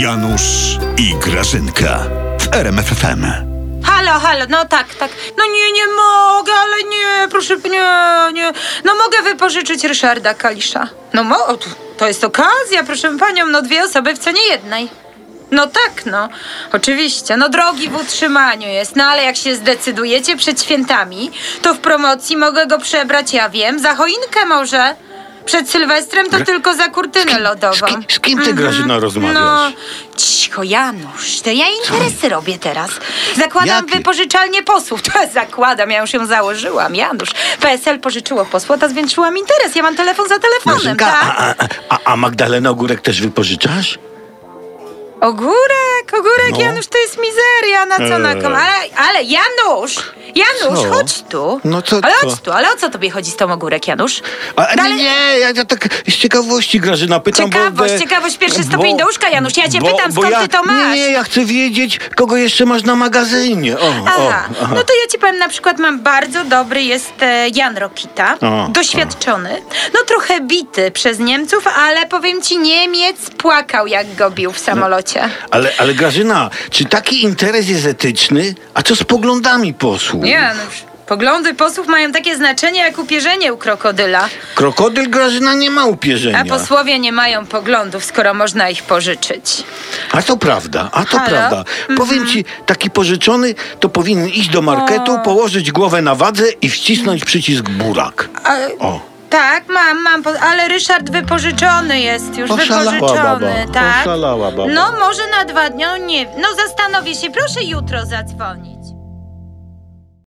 Janusz i Grażynka w RMFFM. Halo, halo, no tak, tak. No nie, nie mogę, ale nie, proszę, nie, nie. No mogę wypożyczyć Ryszarda Kalisza. No mo, to jest okazja, proszę panią, no dwie osoby w cenie jednej. No tak, no. Oczywiście, no drogi w utrzymaniu jest, no ale jak się zdecydujecie przed świętami, to w promocji mogę go przebrać, ja wiem, za choinkę może. Przed Sylwestrem to tylko za kurtynę lodową. z kim- z kim ty, Grażyna, rozmawiasz? No, cicho, Janusz, to ja interesy robię teraz. Zakładam Jakie? wypożyczalnię posłów. To zakładam, ja już ją założyłam, Janusz. PSL pożyczyło posła, to zwiększyłam interes. Ja mam telefon za telefonem, Grażynka, tak? a, a, a, a Magdalena Ogórek też wypożyczasz? Ogórek, ogórek, No. Janusz, to jest mizeria, na co na Eee. kom. Ale, ale Janusz, Janusz, Co? chodź tu. No co, Ale chodź tu, ale o co tobie chodzi z tą ogórek, Janusz? A, No nie, ja, ja tak z ciekawości Grażyna pytam, Ciekawość, bo... ciekawość, pierwszy stopień do łóżka, Janusz. Ja cię bo- pytam, skąd ja, ty to masz? Nie, nie, ja chcę wiedzieć, kogo jeszcze masz na magazynie. O, Aha, o, aha. no to ja ci powiem, na przykład mam bardzo dobry jest e, Jan Rokita, O, doświadczony, no trochę bity przez Niemców, ale powiem ci, Niemiec płakał jak go bił w samolocie. Ale, ale Grażyna, czy taki interes jest etyczny? A co z poglądami posłów? Janusz, poglądy posłów mają takie znaczenie jak upierzenie u krokodyla, Krokodyl Grażyna nie ma upierzenia. a posłowie nie mają poglądów, skoro można ich pożyczyć. A to prawda, a to Halo? prawda. Powiem ci, taki pożyczony to powinien iść do marketu, O. położyć głowę na wadze i wcisnąć przycisk burak. A, O. tak, mam, mam, po- ale Ryszard wypożyczony jest już, Oszalała wypożyczony, baba, tak? oszalała baba. No może na dwa dni, no nie, no zastanowię się, proszę jutro zadzwonić.